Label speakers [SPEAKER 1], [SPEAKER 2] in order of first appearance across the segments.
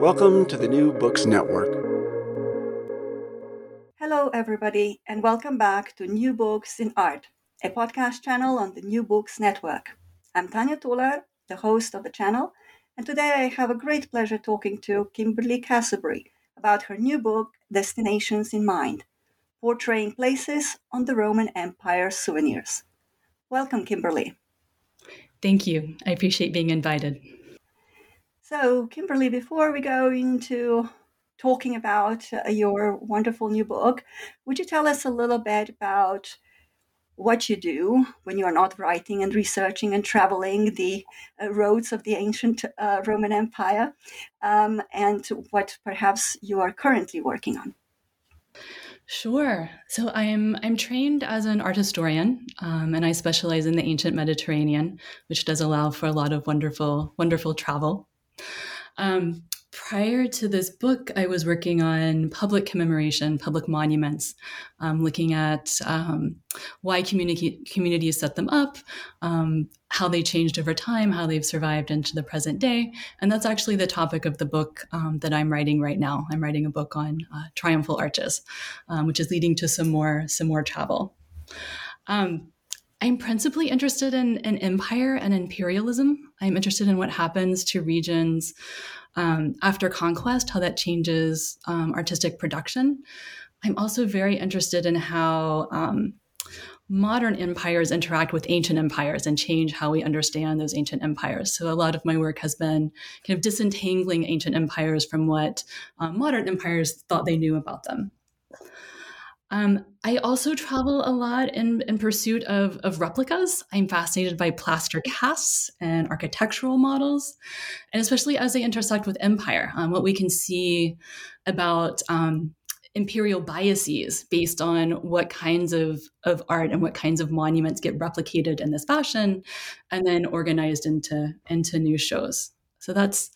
[SPEAKER 1] Welcome to the New Books Network.
[SPEAKER 2] Hello, everybody, and welcome back to New Books in Art, a podcast channel on the New Books Network. I'm Tanya Toller, the host of the channel, and today I have a great pleasure talking to Kimberly Cassibry about her new book, Destinations in Mind Portraying Places on the Roman Empire Souvenirs. Welcome, Kimberly.
[SPEAKER 3] Thank you. I appreciate being invited.
[SPEAKER 2] So, Kimberly, before we go into talking about uh, your wonderful new book, would you tell us a little bit about what you do when you are not writing and researching and traveling the uh, roads of the ancient uh, Roman Empire, um, and what perhaps you are currently working on?
[SPEAKER 3] Sure. So I'm I'm trained as an art historian, um, and I specialize in the ancient Mediterranean, which does allow for a lot of wonderful wonderful travel. Um, prior to this book, I was working on public commemoration, public monuments, um, looking at um, why communities set them up, um, how they changed over time, how they've survived into the present day. And that's actually the topic of the book um, that I'm writing right now. I'm writing a book on uh, triumphal arches, um, which is leading to some more some more travel. Um, I'm principally interested in, in empire and imperialism. I'm interested in what happens to regions um, after conquest, how that changes um, artistic production. I'm also very interested in how um, modern empires interact with ancient empires and change how we understand those ancient empires. So, a lot of my work has been kind of disentangling ancient empires from what um, modern empires thought they knew about them. Um, I also travel a lot in, in pursuit of, of replicas. I'm fascinated by plaster casts and architectural models, and especially as they intersect with empire, um, what we can see about um, imperial biases based on what kinds of, of art and what kinds of monuments get replicated in this fashion and then organized into, into new shows. So that's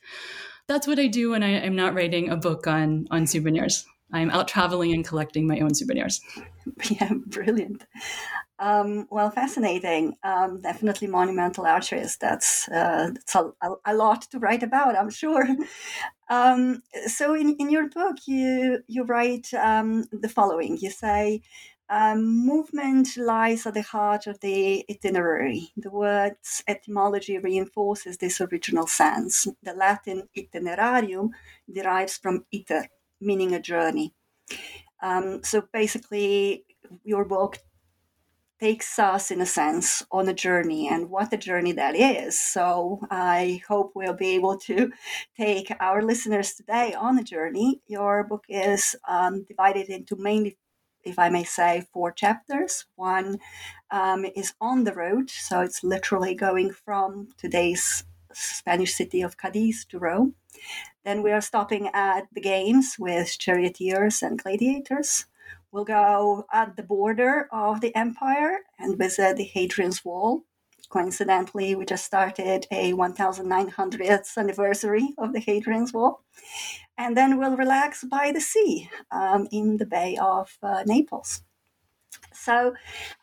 [SPEAKER 3] that's what I do when I, I'm not writing a book on on souvenirs. I'm out traveling and collecting my own souvenirs.
[SPEAKER 2] Yeah, brilliant. Um, well, fascinating. Um, definitely monumental arches. That's uh, that's a, a, lot to write about, I'm sure. Um, so, in, in your book, you you write um, the following. You say. Um, movement lies at the heart of the itinerary. The word's etymology reinforces this original sense. The Latin itinerarium derives from iter, meaning a journey. Um, so basically, your book takes us, in a sense, on a journey and what a journey that is. So I hope we'll be able to take our listeners today on a journey. Your book is um, divided into mainly, if I may say, four chapters. One um, is on the road, so it's literally going from today's Spanish city of Cadiz to Rome. Then we are stopping at the games with charioteers and gladiators. We'll go at the border of the empire and visit the Hadrian's Wall. coincidentally, we just started a 1900th anniversary of the Hadrian's Wall. And then we'll relax by the sea um, in the Bay of uh, Naples. So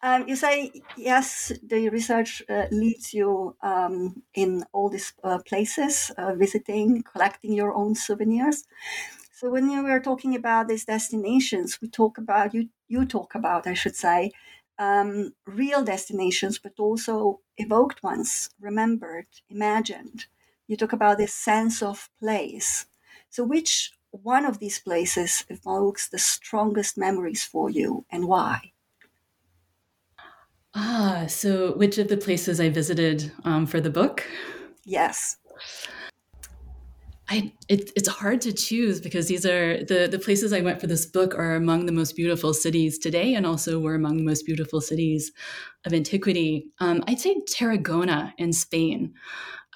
[SPEAKER 2] um, you say, yes, the research uh, leads you um, in all these uh, places, uh, visiting, collecting your own souvenirs. So when you were talking about these destinations, we talk about, you, you talk about, I should say, um, real destinations, but also evoked ones, remembered, imagined. You talk about this sense of place. So, which one of these places evokes the strongest memories for you and why?
[SPEAKER 3] Ah, so which of the places I visited um, for the book?
[SPEAKER 2] Yes.
[SPEAKER 3] I it, it's hard to choose because these are the the places I went for this book are among the most beautiful cities today, and also were among the most beautiful cities of antiquity. Um, I'd say Tarragona in Spain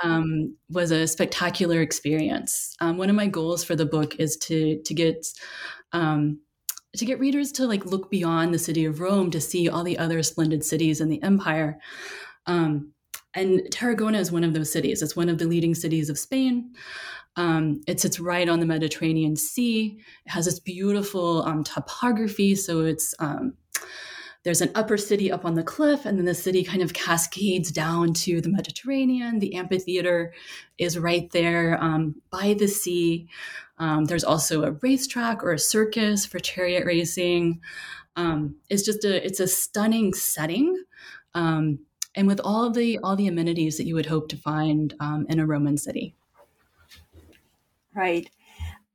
[SPEAKER 3] um, was a spectacular experience. Um, one of my goals for the book is to to get um, to get readers to like look beyond the city of Rome to see all the other splendid cities in the empire. Um, and Tarragona is one of those cities. It's one of the leading cities of Spain. Um, it sits right on the Mediterranean Sea. It has this beautiful um, topography. So it's um, there's an upper city up on the cliff, and then the city kind of cascades down to the Mediterranean. The amphitheater is right there um, by the sea. Um, there's also a racetrack or a circus for chariot racing. Um, it's just a it's a stunning setting um, and with all the all the amenities that you would hope to find um, in a Roman city.
[SPEAKER 2] Right,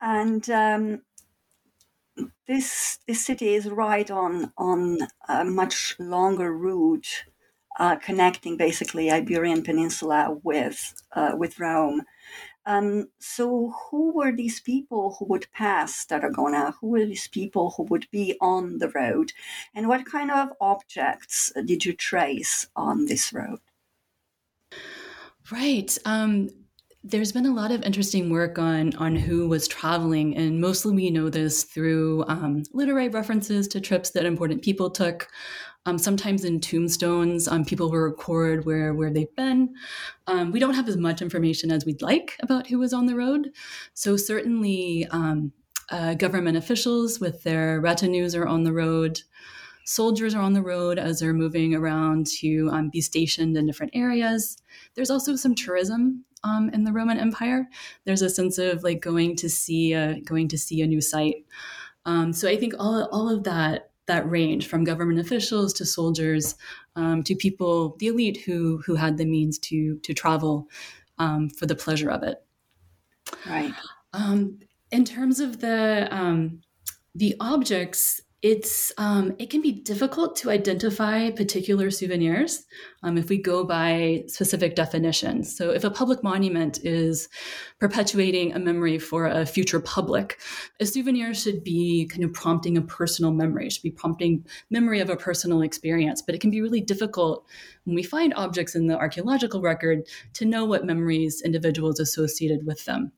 [SPEAKER 2] and um, this this city is right on on a much longer route, uh, connecting basically Iberian Peninsula with uh, with Rome. Um, so, who were these people who would pass Tarragona? Who were these people who would be on the road? And what kind of objects did you trace on this road?
[SPEAKER 3] Right. Um, there's been a lot of interesting work on on who was traveling, and mostly we know this through um, literary references to trips that important people took. Um, sometimes in tombstones, um, people will record where where they've been. Um, we don't have as much information as we'd like about who was on the road, so certainly um, uh, government officials with their retinues are on the road. Soldiers are on the road as they're moving around to um, be stationed in different areas. There's also some tourism um, in the Roman Empire. There's a sense of like going to see a, going to see a new site. So I think all all of that that range from government officials to soldiers um, to people, the elite who who had the means to to travel um, for the pleasure of it.
[SPEAKER 2] Right.
[SPEAKER 3] Um, in terms of the um, the objects, it's um, it can be difficult to identify particular souvenirs um, if we go by specific definitions. So, if a public monument is perpetuating a memory for a future public, a souvenir should be kind of prompting a personal memory, it should be prompting memory of a personal experience. But it can be really difficult when we find objects in the archaeological record to know what memories individuals associated with them.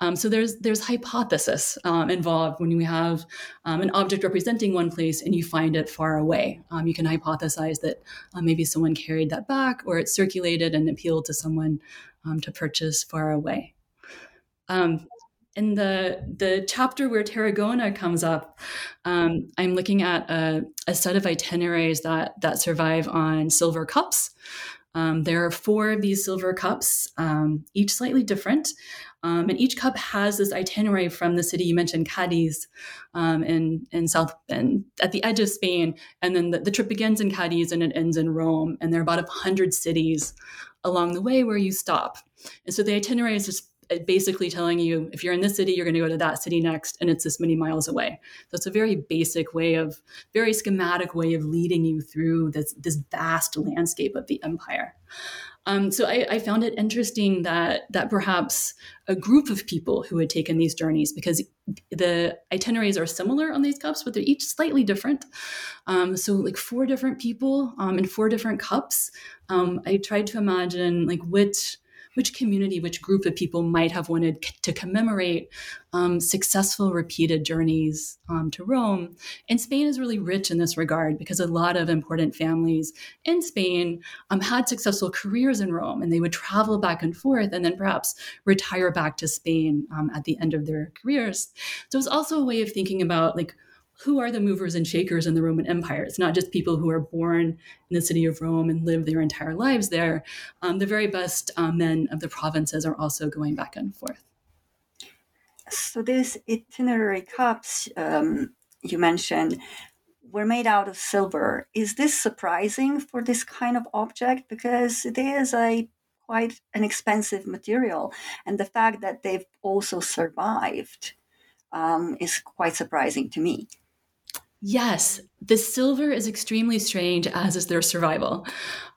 [SPEAKER 3] Um, so, there's there's hypothesis um, involved when we have um, an object representing one place and you find it far away. Um, you can hypothesize that uh, maybe someone carried that back or it circulated and appealed to someone um, to purchase far away. Um, in the the chapter where Tarragona comes up, um, I'm looking at a, a, set of itineraries that that survive on silver cups. Um, there are four of these silver cups, um, each slightly different. Um, and each cup has this itinerary from the city you mentioned, Cadiz, um, in, in South, and at the edge of Spain. And then the, the, trip begins in Cadiz and it ends in Rome. And there are about a hundred cities along the way where you stop. And so the itinerary is just uh, basically telling you if you're in this city, you're going to go to that city next, and it's this many miles away. So it's a very basic way of, very schematic way of leading you through this this vast landscape of the empire. Um, so I, I, found it interesting that that perhaps a group of people who had taken these journeys, because the itineraries are similar on these cups, but they're each slightly different. Um, so like four different people um, in four different cups. Um, I tried to imagine like which which community, which group of people might have wanted to commemorate um, successful repeated journeys um, to Rome. And Spain is really rich in this regard because a lot of important families in Spain um, had successful careers in Rome and they would travel back and forth and then perhaps retire back to Spain um, at the end of their careers. So it's also a way of thinking about like, who are the movers and shakers in the Roman Empire? It's not just people who are born in the city of Rome and live their entire lives there. Um, the very best uh, men of the provinces are also going back and forth.
[SPEAKER 2] So these itinerary cups um, you mentioned were made out of silver. Is this surprising for this kind of object? Because it is a quite an expensive material, and the fact that they've also survived um, is quite surprising to me.
[SPEAKER 3] Yes, the silver is extremely strange, as is their survival.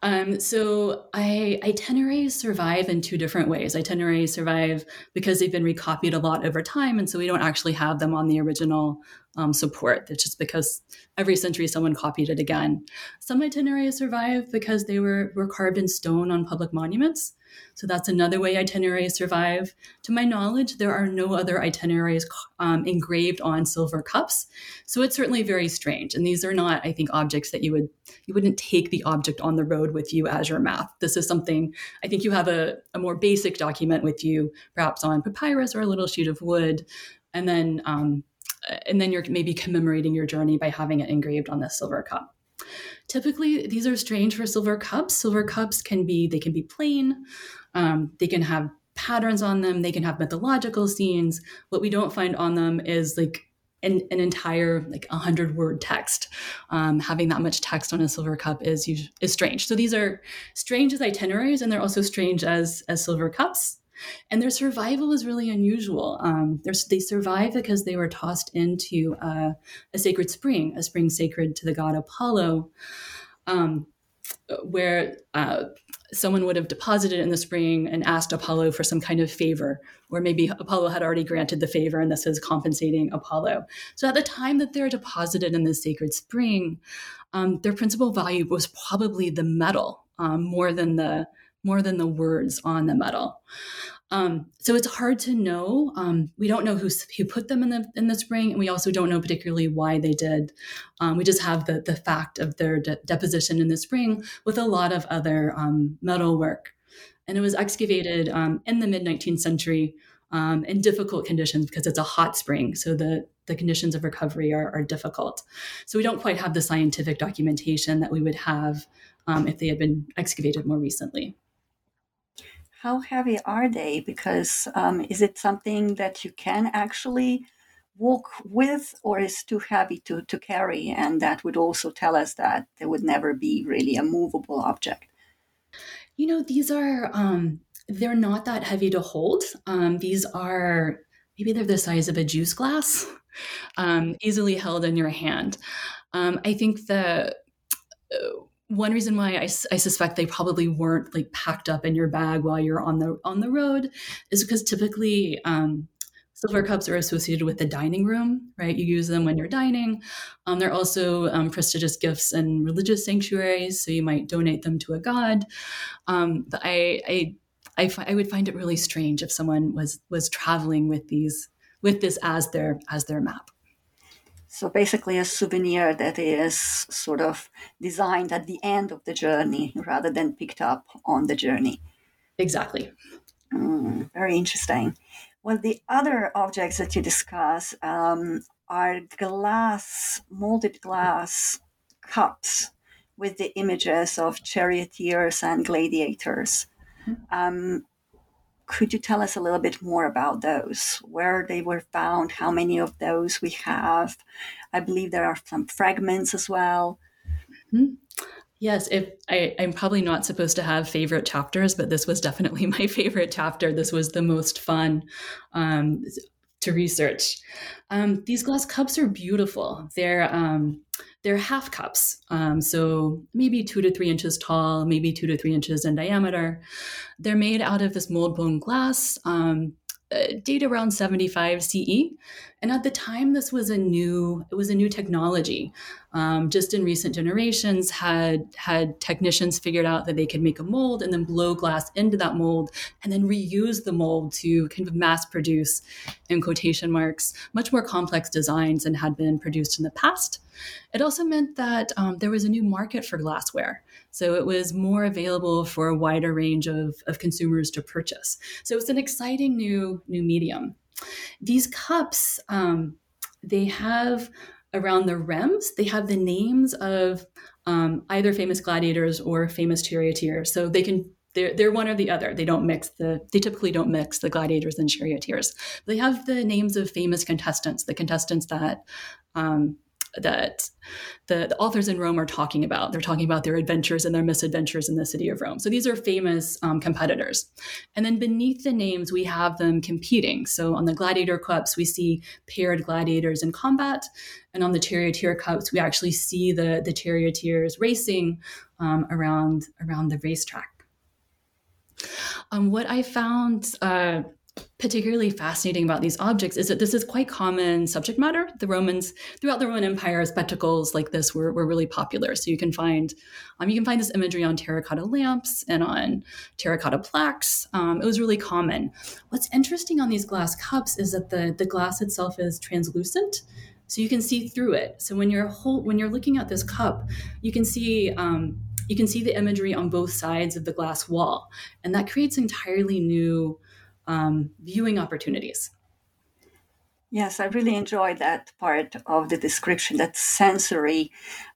[SPEAKER 3] Um, so, I, itineraries survive in two different ways. Itineraries survive because they've been recopied a lot over time, and so we don't actually have them on the original um, support. It's just because every century someone copied it again. Some itineraries survive because they were, were carved in stone on public monuments. So that's another way itineraries survive. To my knowledge, there are no other itineraries um, engraved on silver cups. So it's certainly very strange. And these are not, I think, objects that you would you wouldn't take the object on the road with you as your map. This is something I think you have a, a more basic document with you, perhaps on papyrus or a little sheet of wood, and then um, and then you're maybe commemorating your journey by having it engraved on this silver cup. Typically, these are strange for silver cups. Silver cups can be they can be plain, um, they can have patterns on them, they can have mythological scenes. What we don't find on them is like an, an entire like a hundred word text. Um, having that much text on a silver cup is is strange. So these are strange as itineraries, and they're also strange as as silver cups. And their survival is really unusual. Um, they survive because they were tossed into a sacred spring, a spring sacred to the god Apollo, um, where uh, someone would have deposited in the spring and asked Apollo for some kind of favor, or maybe Apollo had already granted the favor and this is compensating Apollo. So at the time that they're deposited in the sacred spring, um, their principal value was probably the metal um, more than the more than the words on the metal. Um, so it's hard to know. Um, we don't know who who put them in the in the spring, and we also don't know particularly why they did. Um, we just have the the fact of their de- deposition in the spring with a lot of other um, metal work, and it was excavated um, in the mid 19th century um, in difficult conditions because it's a hot spring, so the the conditions of recovery are, are difficult. So we don't quite have the scientific documentation that we would have if they had been excavated more recently
[SPEAKER 2] how heavy are they? Because um, is it something that you can actually walk with, or is too heavy to, to carry? And that would also tell us that there would never be really a movable object.
[SPEAKER 3] You know, these are um, they're not that heavy to hold. Um, these are maybe they're the size of a juice glass, um, easily held in your hand. Um, I think the uh, one reason why I, I, suspect they probably weren't like packed up in your bag while you're on the on the road is because typically um, silver cups are associated with the dining room right? You use them when you're dining. Um, they're also um, prestigious gifts in religious sanctuaries so you might donate them to a god. Um, I, I would find it really strange if someone was was traveling with these with this as their as their map
[SPEAKER 2] so basically, a souvenir that is sort of designed at the end of the journey rather than picked up on the journey.
[SPEAKER 3] Exactly.
[SPEAKER 2] Mm, very interesting. Well, the other objects that you discuss um, are glass, molded glass cups with the images of charioteers and gladiators. Mm-hmm. Um, could you tell us a little bit more about those, where they were found, how many of those we have? I believe there are some fragments as well.
[SPEAKER 3] Mm-hmm. Yes, if I, am probably not supposed to have favorite chapters, but this was definitely my favorite chapter. This was the most fun um, to research. Um, these glass cups are beautiful. They're um, they're half cups, um, so maybe two to three inches tall, maybe two to three inches in diameter. They're made out of this mold blown glass. Um, uh, date around 75 CE. And at the time, this was a new it was a new technology. Um, just in recent generations, had had technicians figured out that they could make a mold and then blow glass into that mold and then reuse the mold to kind of mass produce, in quotation marks, much more complex designs than had been produced in the past. It also meant that um, there was a new market for glassware. So it was more available for a wider range of, of consumers to purchase. So it's an exciting new new medium. These cups, um, they have around the rims, they have the names of um, either famous gladiators or famous charioteers. So they can they're, they're one or the other. They don't mix the, they typically don't mix the gladiators and charioteers. They have the names of famous contestants, the contestants that um, that the, the, authors in Rome are talking about. They're talking about their adventures and their misadventures in the city of Rome. So these are famous um, competitors. And then beneath the names, we have them competing. So on the gladiator cups, we see paired gladiators in combat. And on the charioteer cups, we actually see the, the charioteers racing um, around, around the racetrack. Um, what I found uh, particularly fascinating about these objects is that this is quite common subject matter. The Romans, throughout the Roman Empire, spectacles like this were, were really popular. So you can find um, you can find this imagery on terracotta lamps and on terracotta plaques. Um, it was really common. What's interesting on these glass cups is that the, the glass itself is translucent. So you can see through it. So when you're whole, when you're looking at this cup, you can see um, you can see the imagery on both sides of the glass wall, and that creates entirely new um, viewing opportunities.
[SPEAKER 2] Yes, I really enjoyed that part of the description, that sensory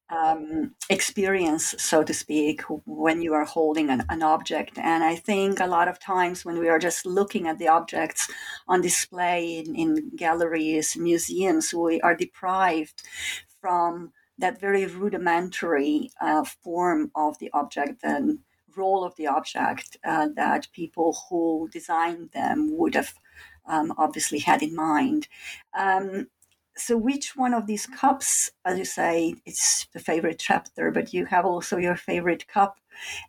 [SPEAKER 2] um, experience, so to speak, when you are holding an, an, object. And I think a lot of times when we are just looking at the objects on display in, in galleries, museums, we are deprived from that very rudimentary uh, form of the object and role of the object uh, that people who designed them would have um, obviously had in mind. Um, so, which one of these cups, as you say, it's the favorite chapter, but you have also your favorite cup.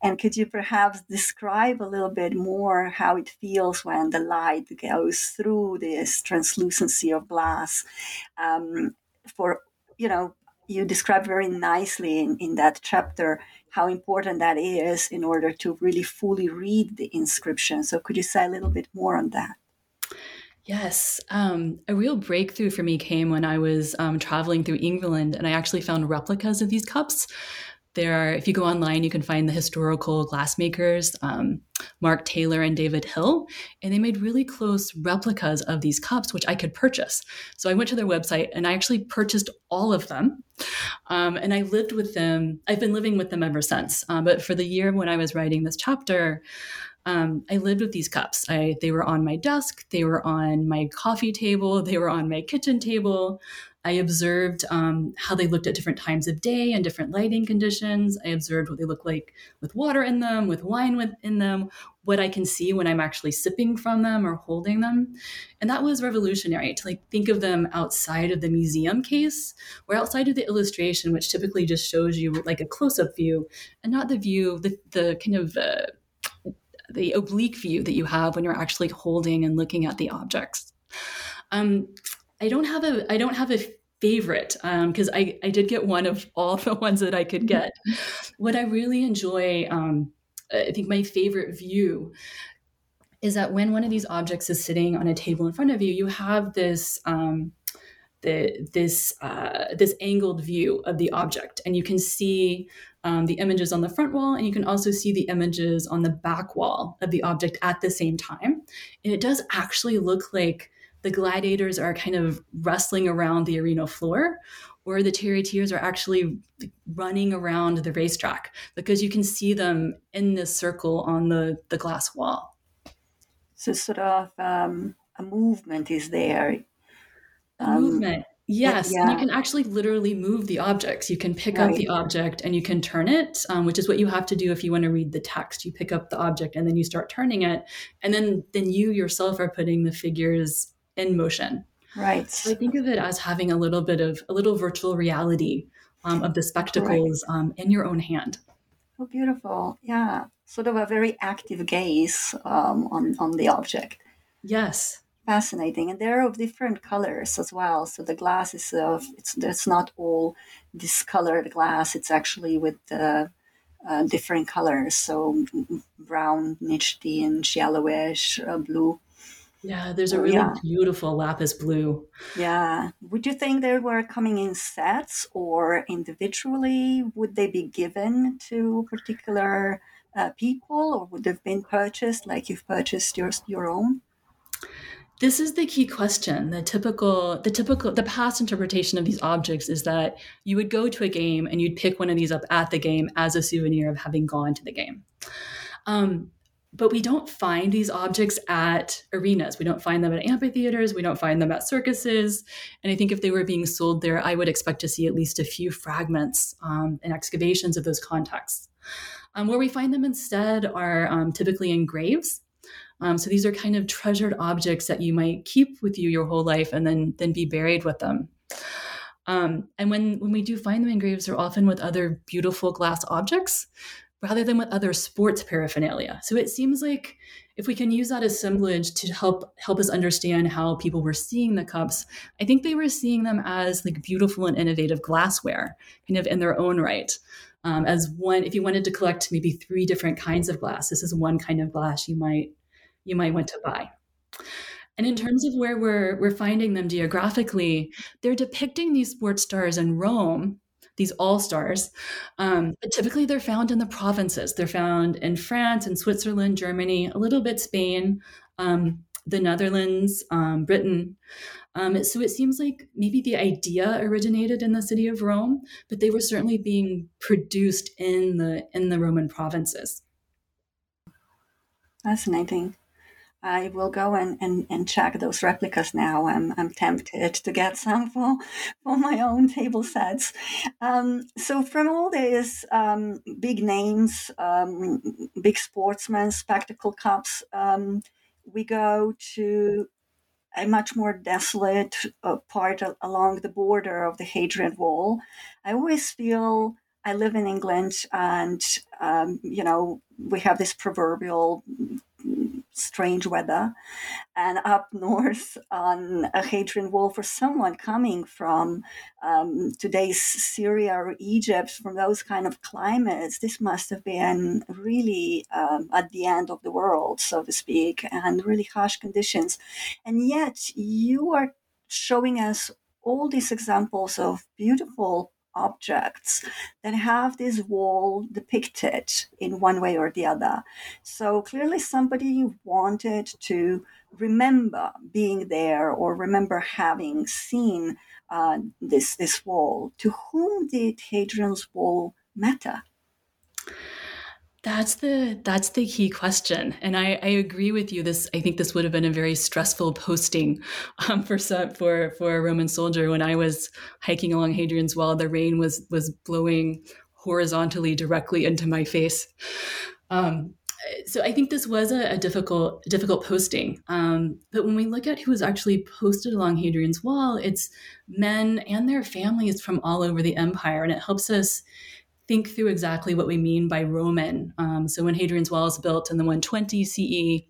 [SPEAKER 2] And could you perhaps describe a little bit more how it feels when the light goes through this translucency of glass? Um, for, you know, you describe very nicely in, in that chapter how important that is in order to really fully read the inscription. So, could you say a little bit more on that?
[SPEAKER 3] Yes. Um, a real breakthrough for me came when I was um, traveling through England and I actually found replicas of these cups. There are, if you go online, you can find the historical glassmakers, um, Mark Taylor and David Hill, and they made really close replicas of these cups, which I could purchase. So I went to their website and I actually purchased all of them. Um, and I lived with them. I've been living with them ever since. Um, but for the year when I was writing this chapter, um, I lived with these cups. I, they were on my desk, they were on my coffee table, they were on my kitchen table. I observed um, how they looked at different times of day and different lighting conditions. I observed what they look like with water in them, with wine in them, what I can see when I'm actually sipping from them or holding them. And that was revolutionary to like think of them outside of the museum case or outside of the illustration, which typically just shows you like a close-up view and not the view, the, the kind of uh, the oblique view that you have when you're actually holding and looking at the objects. Um, I don't have a I don't have a favorite because um, I, I did get one of all the ones that I could get. what I really enjoy, um, I think my favorite view is that when one of these objects is sitting on a table in front of you, you have this um, the, this uh, this angled view of the object, and you can see um, the images on the front wall, and you can also see the images on the back wall of the object at the same time. And it does actually look like the gladiators are kind of wrestling around the arena floor, or the charioteers are actually running around the racetrack because you can see them in this circle on the, the glass wall.
[SPEAKER 2] So, sort of um, a movement is there.
[SPEAKER 3] Um, movement. Yes, yeah. and you can actually literally move the objects. You can pick right. up the object and you can turn it, um, which is what you have to do if you want to read the text. You pick up the object and then you start turning it, and then then you yourself are putting the figures in motion.
[SPEAKER 2] Right.
[SPEAKER 3] So I think of it as having a little bit of a little virtual reality um, of the spectacles right. um, in your own hand.
[SPEAKER 2] Oh, beautiful. Yeah. Sort of a very active gaze um, on, on the object.
[SPEAKER 3] Yes.
[SPEAKER 2] fascinating, and they're of different colors as well. So the glass is of it's it's not all discolored glass. It's actually with uh, uh, different colors. So brown, and yellowish, uh, blue.
[SPEAKER 3] Yeah, there's a really yeah. beautiful lapis blue.
[SPEAKER 2] Yeah. Would you think they were coming in sets or individually? Would they be given to particular uh, people or would they have been purchased like you've purchased your, your own?
[SPEAKER 3] This is the key question. The typical, the typical, the past interpretation of these objects is that you would go to a game and you'd pick one of these up at the game as a souvenir of having gone to the game. Um, but we don't find these objects at arenas. We don't find them at amphitheaters. We don't find them at circuses. And I think if they were being sold there, I would expect to see at least a few fragments um, and excavations of those contexts. Um, where we find them instead are um, typically in graves. Um, so these are kind of treasured objects that you might keep with you your whole life and then then be buried with them. Um, and when when we do find them in graves, they're often with other beautiful glass objects rather than with other sports paraphernalia. So it seems like if we can use that assemblage to help help us understand how people were seeing the cups, I think they were seeing them as like beautiful and innovative glassware, kind of in their own right. Um, as one, if you wanted to collect maybe three different kinds of glass, this is one kind of glass you might you might want to buy. And in terms of where we're we're finding them geographically, they're depicting these sports stars in Rome these all stars. Um, but typically, they're found in the provinces. They're found in France and Switzerland, Germany, a little bit Spain, um, the Netherlands, um, Britain. Um, so it seems like maybe the idea originated in the city of Rome, but they were certainly being produced in the in the Roman provinces.
[SPEAKER 2] Fascinating. I will go and, and, and check those replicas now. I'm, I'm tempted to get some for, for my own table sets. Um, so, from all these um, big names, um, big sportsmen, spectacle cups, um, we go to a much more desolate uh, part along the border of the Hadrian Wall. I always feel I live in England, and um, you know we have this proverbial strange weather. And up north on a Hadrian Wall, for someone coming from um, today's Syria or Egypt, from those kind of climates, this must have been really um, at the end of the world, so to speak, and really harsh conditions. And yet, you are showing us all these examples of beautiful objects that have this wall depicted in one way or the other. So clearly, somebody wanted to remember being there or remember having seen uh, this this wall. To whom did Hadrian's wall matter?
[SPEAKER 3] That's the that's the key question, and I, I agree with you. This I think this would have been a very stressful posting um, for for for a Roman soldier when I was hiking along Hadrian's Wall. The rain was was blowing horizontally directly into my face. Um, so I think this was a, a difficult difficult posting. Um, but when we look at who was actually posted along Hadrian's Wall, it's men and their families from all over the empire, and it helps us think through exactly what we mean by Roman. Um, so when Hadrian's Wall is built in the 120 CE,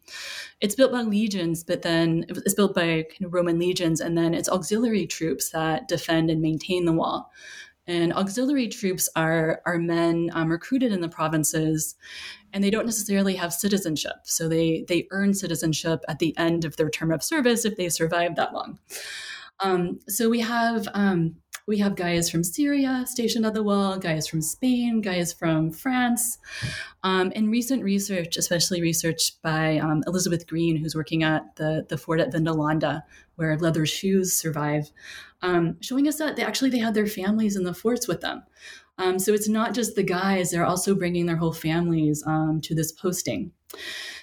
[SPEAKER 3] it's built by legions, but then it's built by kind of Roman legions, and then it's auxiliary troops that defend and maintain the wall. And auxiliary troops are are men um, recruited in the provinces, and they don't necessarily have citizenship. So they they earn citizenship at the end of their term of service if they survive that long. Um, so we have um, we have guys from Syria stationed at the wall, guys from Spain, guys from France. Um, recent research, especially research by um, Elizabeth Greene, who's working at the, the fort at Vindolanda, where leather shoes survive, um, showing us that they actually they had their families in the forts with them. Um, so it's not just the guys; they're also bringing their whole families um, to this posting.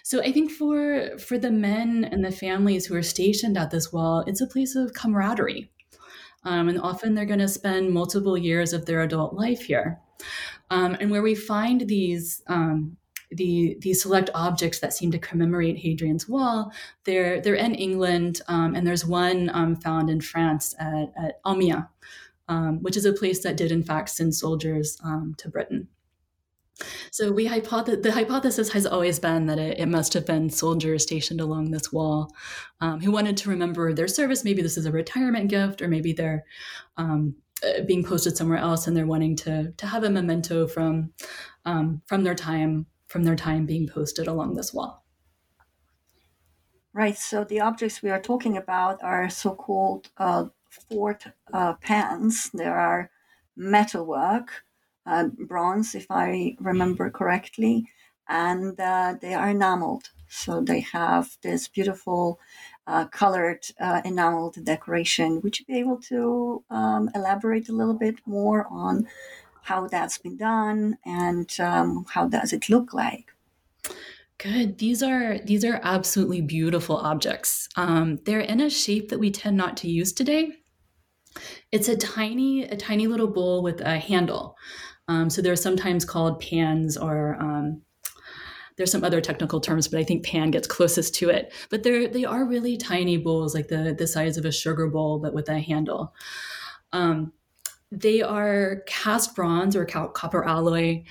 [SPEAKER 3] So I think for for the men and the families who are stationed at this wall, it's a place of camaraderie. Um, and often they're going to spend multiple years of their adult life here. Um, and where we find these um, the these select objects that seem to commemorate Hadrian's Wall, they're they're in England, um, and there's one um, found in France at, at Amiens, um, which is a place that did in fact send soldiers to Britain. So we hypoth- the hypothesis has always been that it, it, must have been soldiers stationed along this wall um, who wanted to remember their service. Maybe this is a retirement gift, or maybe they're um, uh, being posted somewhere else and they're wanting to to have a memento from um, from their time from their time being posted along this wall.
[SPEAKER 2] Right. So the objects we are talking about are so-called uh, fort uh, pans. There are metalwork uh, bronze, if I remember correctly, and uh, they are enameled. So they have this beautiful uh, colored uh, enameled decoration. Would you be able to um, elaborate a little bit more on how that's been done and um, how does it look like?
[SPEAKER 3] Good. These are these are absolutely beautiful objects. Um, they're in a shape that we tend not to use today. It's a tiny a tiny little bowl with a handle. Um, so they're sometimes called pans or um, there's some other technical terms, but I think pan gets closest to it. But they're they are really tiny bowls, like the the size of a sugar bowl, but with a handle. Um, they are cast bronze or copper alloy,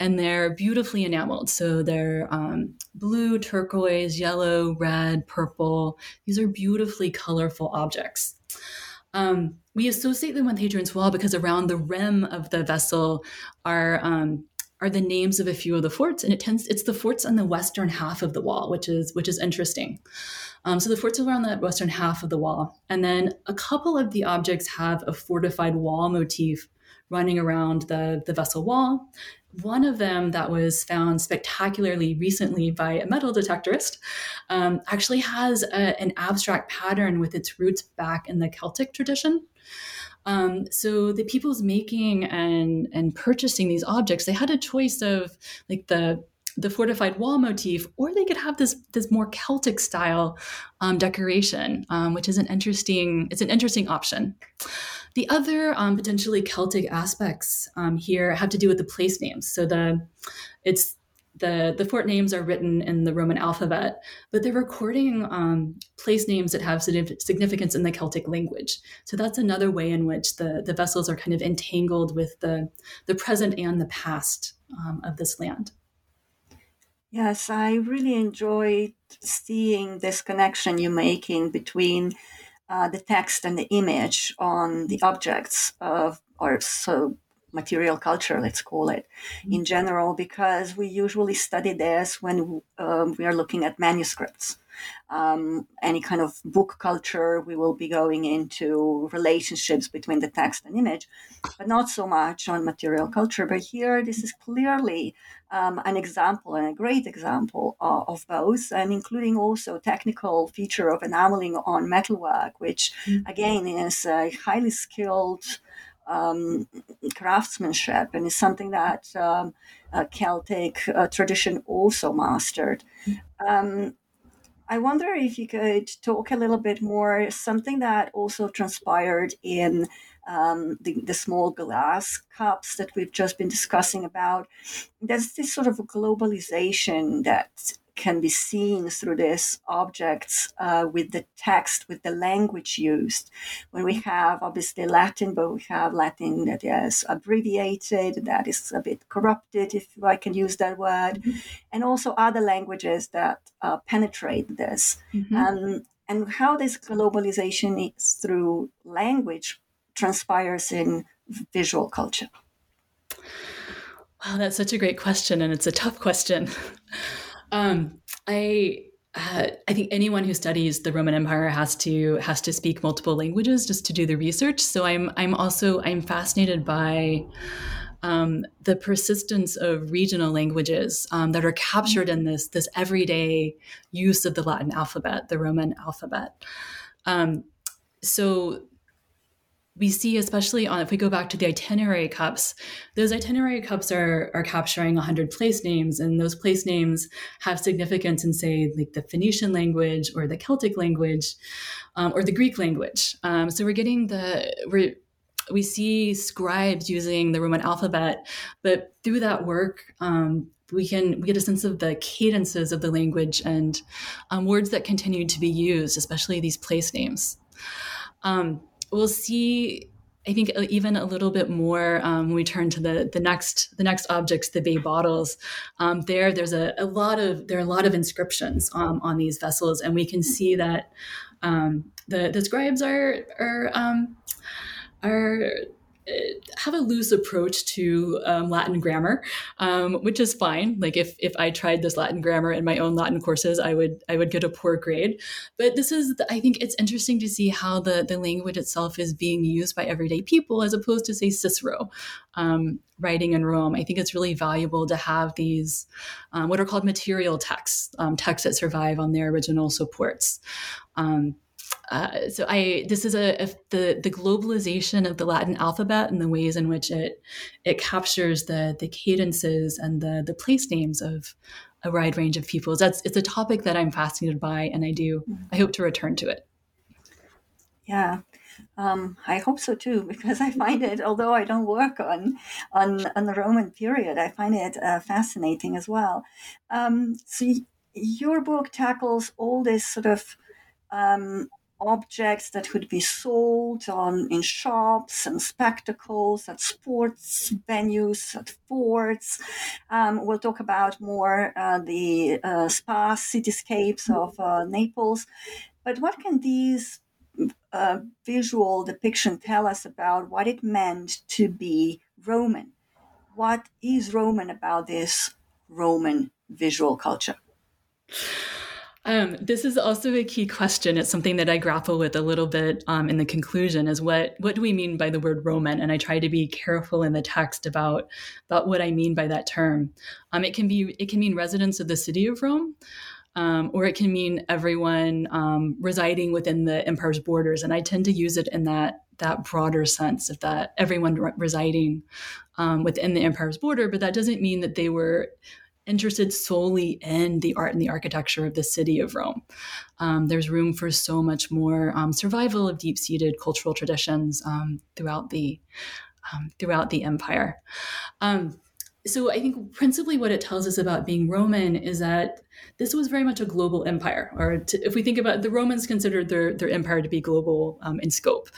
[SPEAKER 3] and they're beautifully enameled. So they're um, blue, turquoise, yellow, red, purple. These are beautifully colorful objects. Um, we associate them with Hadrian's Wall because around the rim of the vessel are um, are the names of a few of the forts, and it tends it's the forts on the western half of the wall, which is which is interesting. Um, so the forts are on the western half of the wall, and then a couple of the objects have a fortified wall motif running around the the vessel wall. One of them that was found spectacularly recently by a metal detectorist um, actually has a, an abstract pattern with its roots back in the Celtic tradition. Um, so the people's making and and purchasing these objects, they had a choice of like the the fortified wall motif, or they could have this this more Celtic style um, decoration, um, which is an interesting it's an interesting option. The other um, potentially Celtic aspects um, here have to do with the place names. So the it's the the fort names are written in the Roman alphabet, but they're recording um, place names that have significance in the Celtic language. So that's another way in which the the vessels are kind of entangled with the the present and the past um, of this land.
[SPEAKER 2] Yes, I really enjoyed seeing this connection you're making between uh, the text and the image on the objects of, or so material culture, let's call it, mm-hmm. in general, because we usually study this when um, we are looking at manuscripts. Um, any kind of book culture, we will be going into relationships between the text and image, but not so much on material culture. But here, this is clearly um, an example and a great example of, of, both, and including also technical feature of enameling on metalwork, which mm-hmm. again is a highly skilled um, craftsmanship and is something that um, Celtic uh, tradition also mastered. Um, I wonder if you could talk a little bit more, something that also transpired in um, the, the, small glass cups that we've just been discussing about. There's this sort of globalization that can be seen through these objects uh, with the text, with the language used. When we have obviously Latin, but we have Latin that is abbreviated, that is a bit corrupted, if I can use that word, mm-hmm. and also other languages that uh, penetrate this. Mm-hmm. Um, and how this globalization is through language transpires in visual culture.
[SPEAKER 3] Wow, that's such a great question, and it's a tough question. Um, I uh, I think anyone who studies the Roman Empire has to has to speak multiple languages just to do the research. So I'm I'm also I'm fascinated by um, the persistence of regional languages um, that are captured in this this everyday use of the Latin alphabet, the Roman alphabet. Um, so we see especially on if we go back to the itinerary cups those itinerary cups are are capturing 100 place names and those place names have significance in say like the phoenician language or the celtic language um, or the greek language. Um, so we're getting the we're we see scribes using the roman alphabet but through that work um, we can we get a sense of the cadences of the language and um, words that continue to be used especially these place names. Um, we'll see I think even a little bit more um, when we turn to the the next the next objects, the bay bottles. Um, there, there's a, a, lot of there are a lot of inscriptions um, on these vessels, and we can see that um, the the scribes are are um, are have a loose approach to um, Latin grammar, um, which is fine. Like if if I tried this Latin grammar in my own Latin courses, I would I would get a poor grade. But this is I think it's interesting to see how the the language itself is being used by everyday people as opposed to say Cicero um, writing in Rome. I think it's really valuable to have these um, what are called material texts, um, texts that survive on their original supports. Um, uh, so I this is a, a, the the globalization of the Latin alphabet and the ways in which it it captures the the cadences and the the place names of a wide range of peoples. That's it's a topic that I'm fascinated by, and I do I hope to return to it.
[SPEAKER 2] Yeah, um, I hope so too, because I find it, although I don't work on on, on the Roman period, I find it uh, fascinating as well. Um, so your book tackles all this sort of um, objects that could be sold on in shops and spectacles at sports venues at forts. Um, we'll talk about more uh, the uh, spa cityscapes of uh, naples. But what can these uh, visual depiction tell us about what it meant to be roman? What is roman about this roman visual culture
[SPEAKER 3] um, this is also a key question. It's something that I grapple with a little bit um, in the conclusion: is what what do we mean by the word Roman? And I try to be careful in the text about about what I mean by that term. Um, it can be it can mean residents of the city of Rome. Um, or it can mean everyone um, residing within the empire's borders, and I tend to use it in that that broader sense of that everyone re- residing um, within the empire's border. But that doesn't mean that they were interested solely in the art and the architecture of the city of Rome. Um, there's room for so much more um, survival of deep-seated cultural traditions um, throughout the um, throughout the empire. Um, so I think principally what it tells us about being Roman is that this was very much a global empire. Or to, if we think about the Romans considered their their empire to be global um, in scope,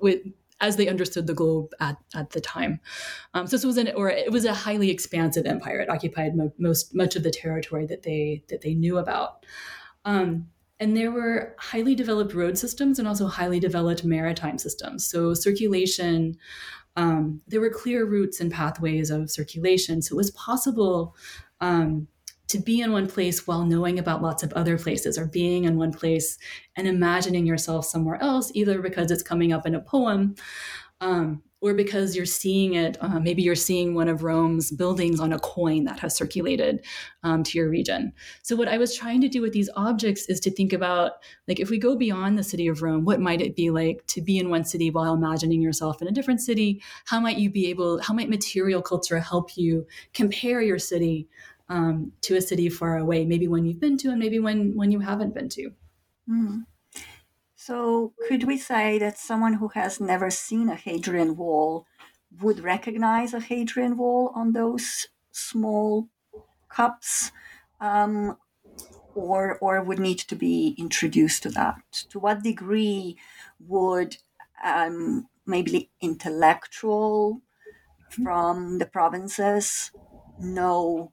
[SPEAKER 3] with as they understood the globe at, at the time. Um, so this was an or it was a highly expansive empire. It occupied mo- most much of the territory that they that they knew about. Um, and there were highly developed road systems and also highly developed maritime systems. So circulation, um, there were clear routes and pathways of circulation. So it was possible um, to be in one place while knowing about lots of other places or being in one place and imagining yourself somewhere else, either because it's coming up in a poem um, or because you're seeing it. Uh, maybe you're seeing one of Rome's buildings on a coin that has circulated um, to your region. So, what I was trying to do with these objects is to think about, like, if we go beyond the city of Rome, what might it be like to be in one city while imagining yourself in a different city? How might you be able, how might material culture help you compare your city? Um, to a city far away, maybe one you've been to and maybe when, when you haven't been to.
[SPEAKER 2] Mm. So, could we say that someone who has never seen a Hadrian wall would recognize a Hadrian wall on those small cups? Um, or, or would need to be introduced to that? To what degree would um, maybe intellectual from the provinces know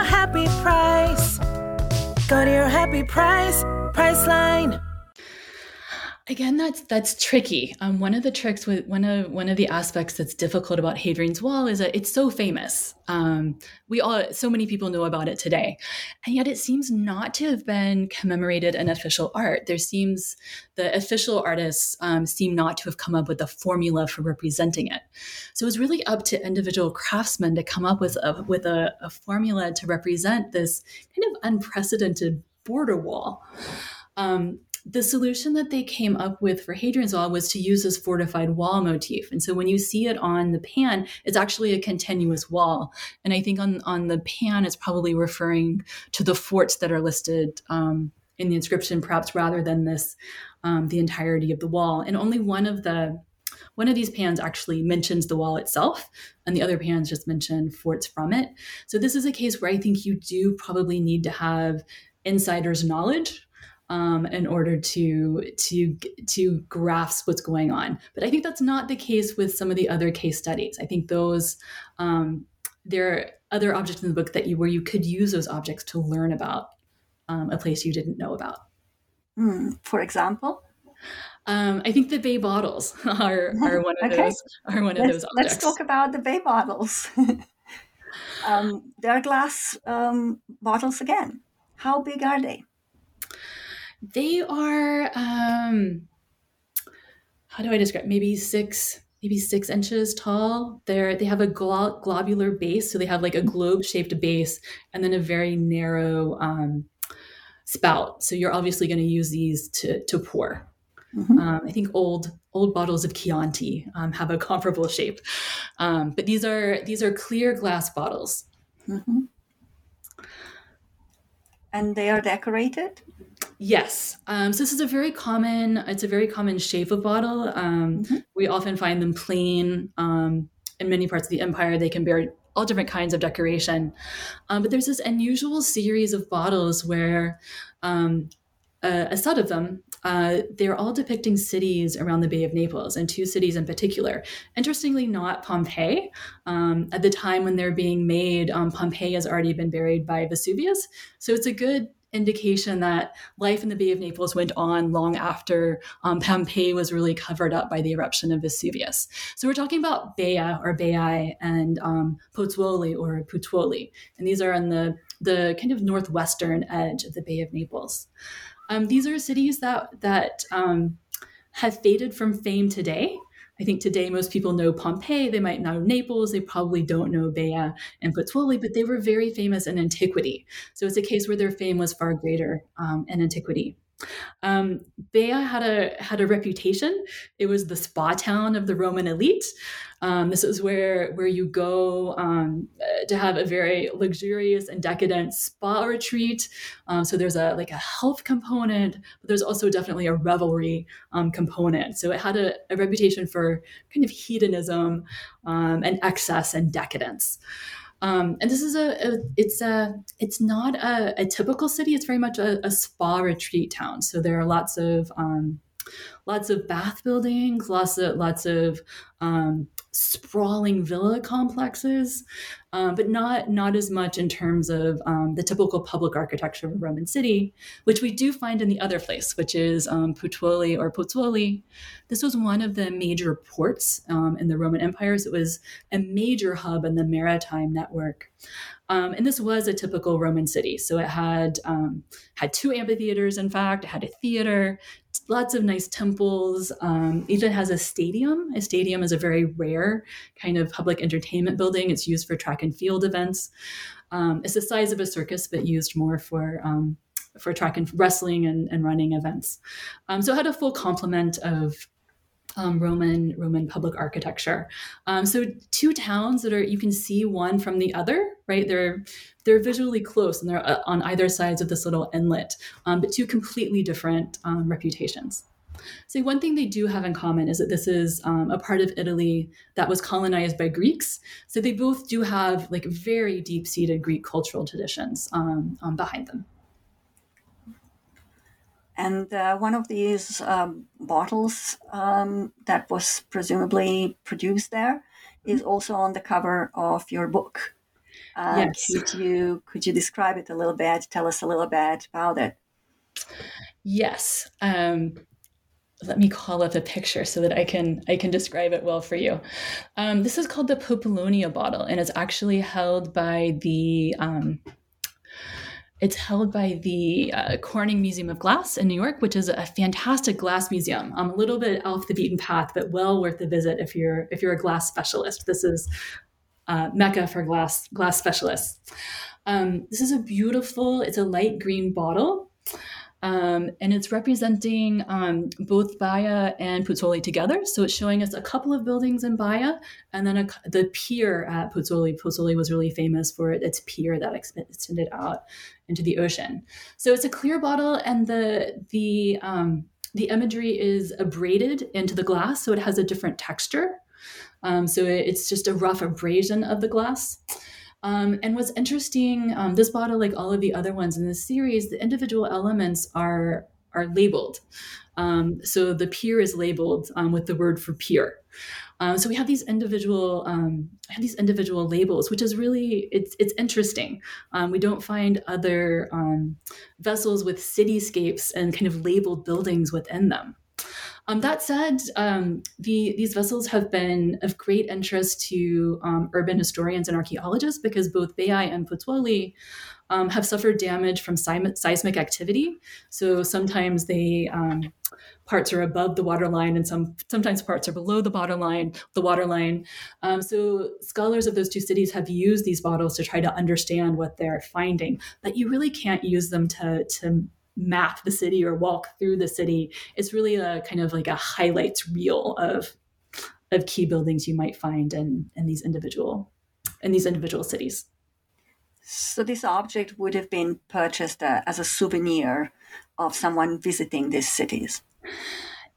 [SPEAKER 4] happy price. Go to your happy price, Priceline.
[SPEAKER 3] Again, that's that's tricky. Um, one of the tricks with one of one of the aspects that's difficult about Hadrian's Wall is that it's so famous. Um, we all so many people know about it today, and yet it seems not to have been commemorated in official art. There seems the official artists um, seem not to have come up with a formula for representing it. So it was really up to individual craftsmen to come up with a with a, a formula to represent this kind of unprecedented border wall. Um, the solution that they came up with for Hadrian's Wall was to use this fortified wall motif. And so when you see it on the pan, it's actually a continuous wall. And I think on, on the pan, it's probably referring to the forts that are listed um, in the inscription, perhaps rather than this, um, the entirety of the wall. And only one of the one of these pans actually mentions the wall itself, and the other pans just mention forts from it. So this is a case where I think you do probably need to have insider's knowledge um, in order to to to grasp what's going on. But I think that's not the case with some of the other case studies. I think those um, there are other objects in the book that you where you could use those objects to learn about um, a place you didn't know about.
[SPEAKER 2] Mm, for example.
[SPEAKER 3] Um, I think the bay bottles are, are one of okay. those are one
[SPEAKER 2] let's,
[SPEAKER 3] of those objects.
[SPEAKER 2] Let's talk about the bay bottles. um, they're glass um, bottles again. How big are they?
[SPEAKER 3] They are um how do I describe maybe six maybe six inches tall. They're they have a glo- globular base, so they have like a globe shaped base and then a very narrow um, spout. So you're obviously going to use these to to pour. Mm-hmm. Um, I think old old bottles of Chianti um, have a comparable shape, um, but these are these are clear glass bottles.
[SPEAKER 2] Mm-hmm. And they are decorated.
[SPEAKER 3] Yes. Um, so this is a very common. It's a very common shape of bottle. Um, mm-hmm. We often find them plain. Um, in many parts of the empire, they can bear all different kinds of decoration. Um, but there's this unusual series of bottles where um, a, a, set of them, uh, they're all depicting cities around the Bay of Naples, and two cities in particular. Interestingly, not Pompeii. Um, at the time when they're being made, Pompeii has already been buried by Vesuvius. So it's a good indication that life in the Bay of Naples went on long after um, Pompeii was really covered up by the eruption of Vesuvius. So we're talking about Baia or Baiae and um, Pozzuoli or Puteoli, and these are on the the kind of northwestern edge of the Bay of Naples. Um, these are cities that that um, have faded from fame today. I think today most people know Pompeii, they might know Naples, they probably don't know Baia and Puteoli, but they were very famous in antiquity. So it's a case where their fame was far greater um, in antiquity. Um, had a had a reputation. It was the spa town of the Roman elite. Um, this is where where you go um, to have a very luxurious and decadent spa retreat. Um, so there's a like a health component, but there's also definitely a revelry um, component. So it had a, a, reputation for kind of hedonism um, and excess and decadence. Um, and this is a, a, it's a it's not a, a, typical city. It's very much a, a, spa retreat town. So there are lots of um, lots of bath buildings, lots of lots of um, sprawling villa complexes, um, but not not as much in terms of um, the typical public architecture of a Roman city, which we do find in the other place, which is um, Puteoli or Pozzuoli. This was one of the major ports um, in the Roman Empire. So it was a major hub in the maritime network. Um, and this was a typical Roman city. So it had um, had two amphitheaters. In fact, it had a theater, lots of nice temples. Um, even has a stadium. A stadium is a very rare kind of public entertainment building. It's used for track and field events. Um, it's the size of a circus, but used more for um, for track and wrestling and, and running events. Um, so it had a full complement of um, Roman Roman public architecture. Um, so two towns that are you can see one from the other, right? They're they're visually close and they're uh, on either sides of this little inlet, um, but two completely different um, reputations. So, one thing they do have in common is that this is um, a part of Italy that was colonized by Greeks. So, they both do have like very deep seated Greek cultural traditions um, um, behind them.
[SPEAKER 2] And uh, one of these um, bottles um, that was presumably produced there is also on the cover of your book. Uh,
[SPEAKER 3] Yes.
[SPEAKER 2] Could you could you describe it a little bit? Tell us a little bit about it.
[SPEAKER 3] Yes. Um, let me call up a picture so that I can I can describe it well for you. Um, this is called the Populonia bottle, and it's actually held by the um, it's held by the uh, Corning Museum of Glass in New York, which is a fantastic glass museum. Um, a little bit off the beaten path, but well worth a visit if you're if you're a glass specialist. This is uh, mecca for glass glass specialists. Um, this is a beautiful. It's a light green bottle. Um, and it's representing um, both Baia and Pozzuoli together. So it's showing us a couple of buildings in Baia, and then a, the pier at Pozzuoli. Pozzuoli was really famous for its pier that extended out into the ocean. So it's a clear bottle, and the the um, the imagery is abraded into the glass, so it has a different texture. Um, so it- it's just a rough abrasion of the glass. Um, and what's interesting, um, this bottle, like all of the other ones in this series, the individual elements are are labeled. Um, so the pier is labeled um, with the word for pier. Um, so we have these individual um, have these individual labels, which is really it's it's interesting. We don't find other vessels with cityscapes and kind of labeled buildings within them. Um, that said, um, the, these vessels have been of great interest to um, urban historians and archaeologists because both Baiae and Pozzuoli um, have suffered damage from seismic, activity. So sometimes they um, parts are above the waterline, and some sometimes parts are below the waterline. The waterline. Um, so scholars of those two cities have used these bottles to try to understand what they're finding, but you really can't use them to to map the city or walk through the city. It's really a kind of like a highlights reel of of key buildings you might find in in these individual in these individual cities.
[SPEAKER 2] So this object would have been purchased uh, as a souvenir of someone visiting these cities.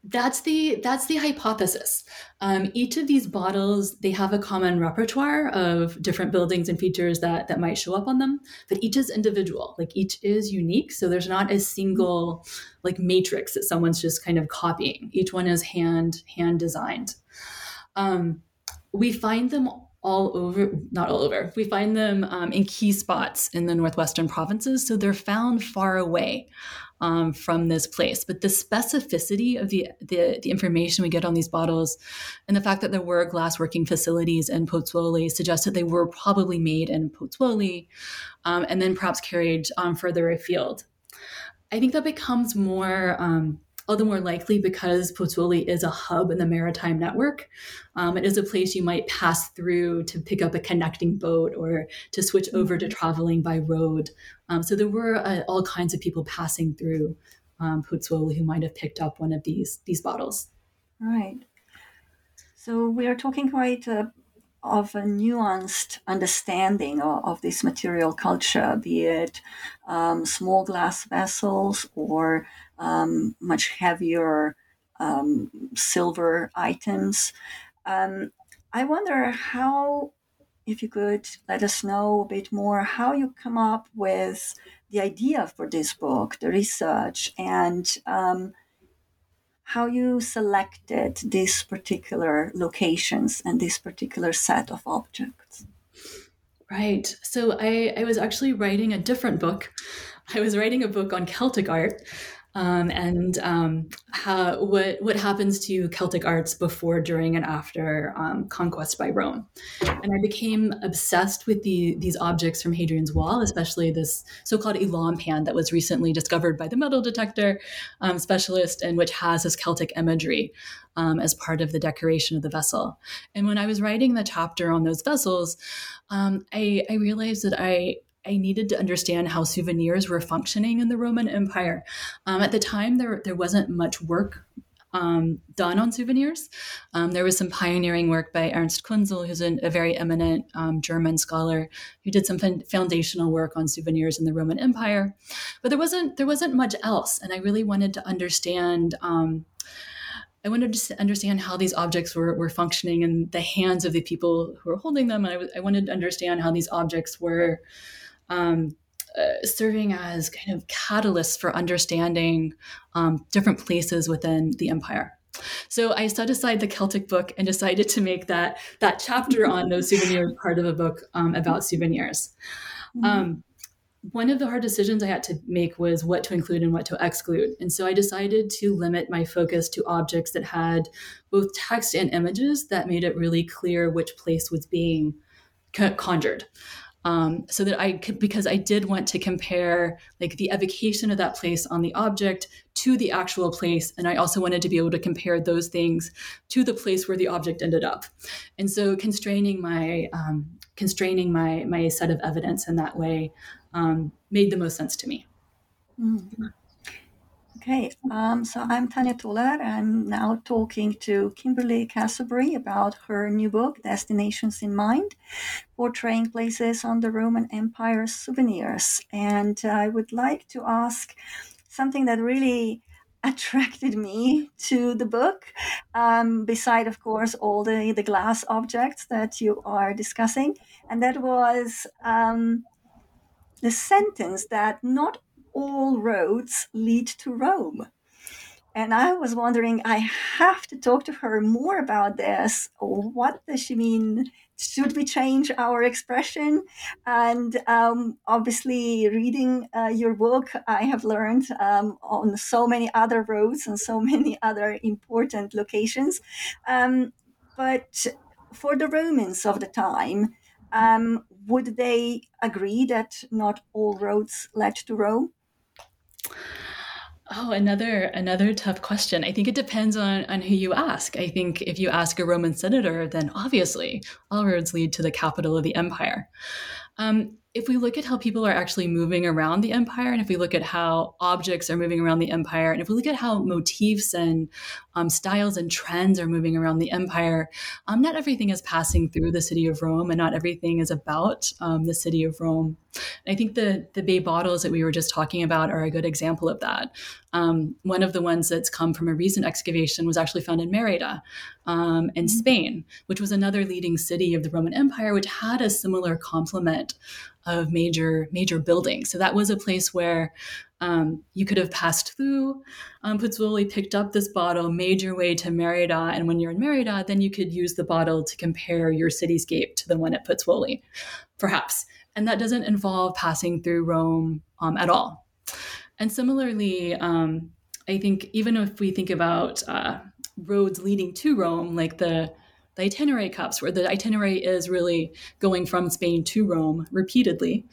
[SPEAKER 3] That's the that's the hypothesis. Um, each of these bottles they have a common repertoire of different buildings and features that that might show up on them, but each is individual. Like each is unique, so there's not a single like matrix that someone's just kind of copying. Each one is hand hand designed. Um, we find them all over, not all over. We find them um, in key spots in the northwestern provinces, so they're found far away um, from this place. But the specificity of the, the the information we get on these bottles, and the fact that there were glass working facilities in Pozzuoli, suggests that they were probably made in Pozzuoli, um, and then perhaps carried um, further afield. I think that becomes more um, all the more likely because Pozzuoli is a hub in the maritime network. Um, it is a place you might pass through to pick up a connecting boat or to switch over to traveling by road. Um, so there were uh, all kinds of people passing through um, Pozzuoli who might have picked up one of these these bottles.
[SPEAKER 2] Right. So we are talking quite uh, of a nuanced understanding of, of this material culture, be it um, small glass vessels or um, much heavier um, silver items. Um, I wonder how, if you could let us know a bit more, how you come up with the idea for this book, the research, and um, how you selected these particular locations and this particular set of objects.
[SPEAKER 3] Right. So I, I was actually writing a different book. I was writing a book on Celtic art um, and um, how, what what happens to Celtic arts before, during, and after um, conquest by Rome. And I became obsessed with the these objects from Hadrian's Wall, especially this so-called Ilam pan that was recently discovered by the metal detector um, specialist, and which has this Celtic imagery um, as part of the decoration of the vessel. And when I was writing the chapter on those vessels, um, I, I realized that I I needed to understand how souvenirs were functioning in the Roman Empire. Um, at the time, there there wasn't much work um, done on souvenirs. Um, there was some pioneering work by Ernst Künzl, who's an, a very eminent um, German scholar who did some foundational work on souvenirs in the Roman Empire. But there wasn't there wasn't much else, and I really wanted to understand. Um, I wanted to understand how these objects were, were functioning in the hands of the people who were holding them. And I, I wanted to understand how these objects were um, uh, serving as kind of catalysts for understanding um, different places within the empire. So I set aside the Celtic book and decided to make that that chapter on those souvenirs part of a book um, about souvenirs. Mm-hmm. Um, one of the hard decisions I had to make was what to include and what to exclude. And so I decided to limit my focus to objects that had both text and images that made it really clear which place was being conjured um, so that I could, because I did want to compare like the evocation of that place on the object to the actual place. And I also wanted to be able to compare those things to the place where the object ended up. And so constraining my, um, constraining my, my set of evidence in that way um, made the most sense to me.
[SPEAKER 2] Mm-hmm. Okay, um, so I'm Tanya Toller. I'm now talking to Kimberly Cassibry about her new book, Destinations in Mind, portraying places on the Roman Empire souvenirs. And I would like to ask something that really attracted me to the book, um, beside, of course, all the, the glass objects that you are discussing. And that was um, the sentence that not all roads lead to Rome. And I was wondering, I have to talk to her more about this. What does she mean? Should we change our expression? And um, obviously, reading uh, your book, I have learned um, on so many other roads and so many other important locations. Um, but for the Romans of the time, um, would they agree that not all roads led to Rome?
[SPEAKER 3] Oh, another another tough question. I think it depends on on who you ask. I think if you ask a Roman senator, then obviously all roads lead to the capital of the empire. Um, if we look at how people are actually moving around the empire, and if we look at how objects are moving around the empire, and if we look at how motifs and um, styles and trends are moving around the empire, um, not everything is passing through the city of Rome, and not everything is about um, the city of Rome. And I think the the bay bottles that we were just talking about are a good example of that. Um, one of the ones that's come from a recent excavation was actually found in Merida, um, in mm-hmm. Spain, which was another leading city of the Roman Empire, which had a similar complement of major major buildings. So that was a place where um, you could have passed through um, Pozzuoli, picked up this bottle, made your way to Merida, and when you're in Merida, then you could use the bottle to compare your cityscape to the one at Pozzuoli, perhaps. And that doesn't involve passing through Rome um, at all. And similarly, um, I think even if we think about uh, roads leading to Rome, like the the itinerary cups, where the itinerary is really going from Spain to Rome repeatedly.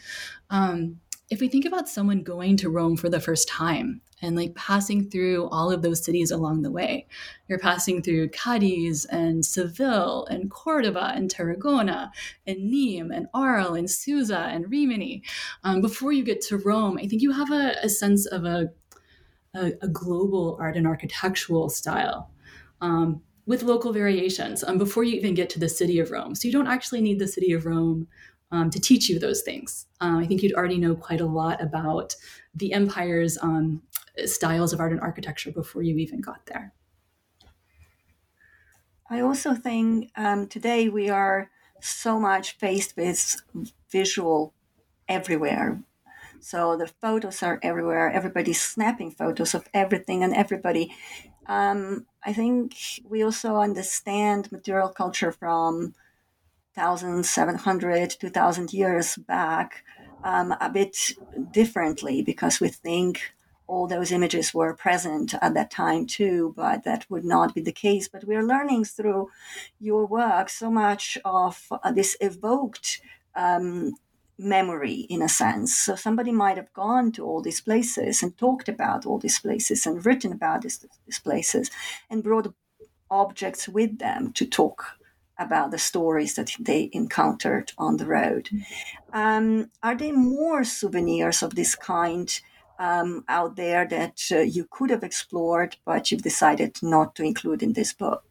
[SPEAKER 3] Um, if we think about someone going to Rome for the first time and like passing through all of those cities along the way, you're passing through Cadiz and Seville and Cordoba and Tarragona and Nîmes and Arles and Susa and Rimini. Um, before you get to Rome, I think you have a, a sense of a, a, a, global art and architectural style. Um, with local variations um, before you even get to the city of Rome. So you don't actually need the city of Rome um, to teach you those things. Um, I think you'd already know quite a lot about the empire's um, styles of art and architecture before you even got there.
[SPEAKER 2] I also think um, today we are so much faced with visual everywhere. So the photos are everywhere. Everybody's snapping photos of everything and everybody. Um, I think we also understand material culture from 1,700, 2,000 years back um, a bit differently because we think all those images were present at that time too, but that would not be the case. But we're learning through your work so much of uh, this evoked um, memory in a sense. So somebody might have gone to all these places and talked about all these places and written about this, these places and brought objects with them to talk about the stories that they encountered on the road. Um, are there more souvenirs of this kind um, out there that uh, you could have explored, but you've decided not to include in this book?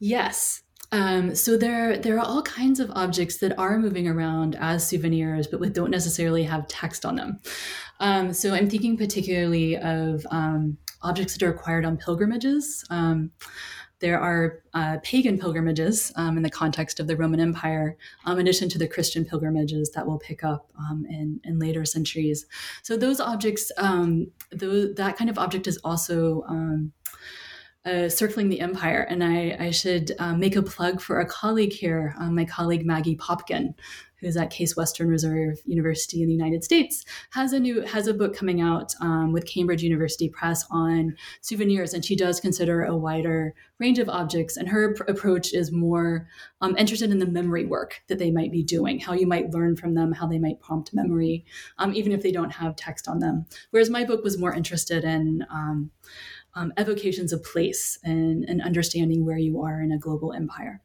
[SPEAKER 3] Yes. Um, so there, there are all kinds of objects that are moving around as souvenirs, but with don't necessarily have text on them. Um, so I'm thinking particularly of um, objects that are acquired on pilgrimages. There are uh, pagan pilgrimages um, in the context of the Roman Empire, um, in addition to the Christian pilgrimages that we'll pick up um, in, in later centuries. So those objects, um, that kind of object is also um, uh, circling the empire. And I, I should um, make a plug for a colleague here, um, my colleague Maggie Popkin, who's at Case Western Reserve University in the United States, has a new has a book coming out um, with Cambridge University Press on souvenirs, and she does consider a wider range of objects. And her pr- approach is more um, interested in the memory work that they might be doing, how you might learn from them, how they might prompt memory, um, even if they don't have text on them. Whereas my book was more interested in um, um, evocations of place and, and understanding where you are in a global empire.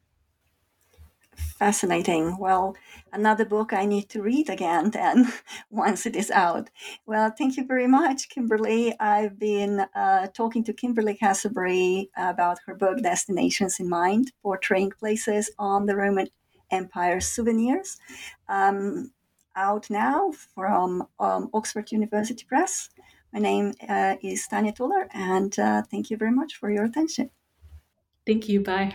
[SPEAKER 2] Fascinating. Well, another book I need to read again then once it is out. Well, thank you very much, Kimberly. I've been uh, talking to Kimberly Cassibry about her book Destinations in Mind, portraying places on the Roman Empire souvenirs. Um, out now from um, Oxford University Press. My name uh, is Tanya Tuller, and uh, thank you very much for your attention.
[SPEAKER 3] Thank you. Bye.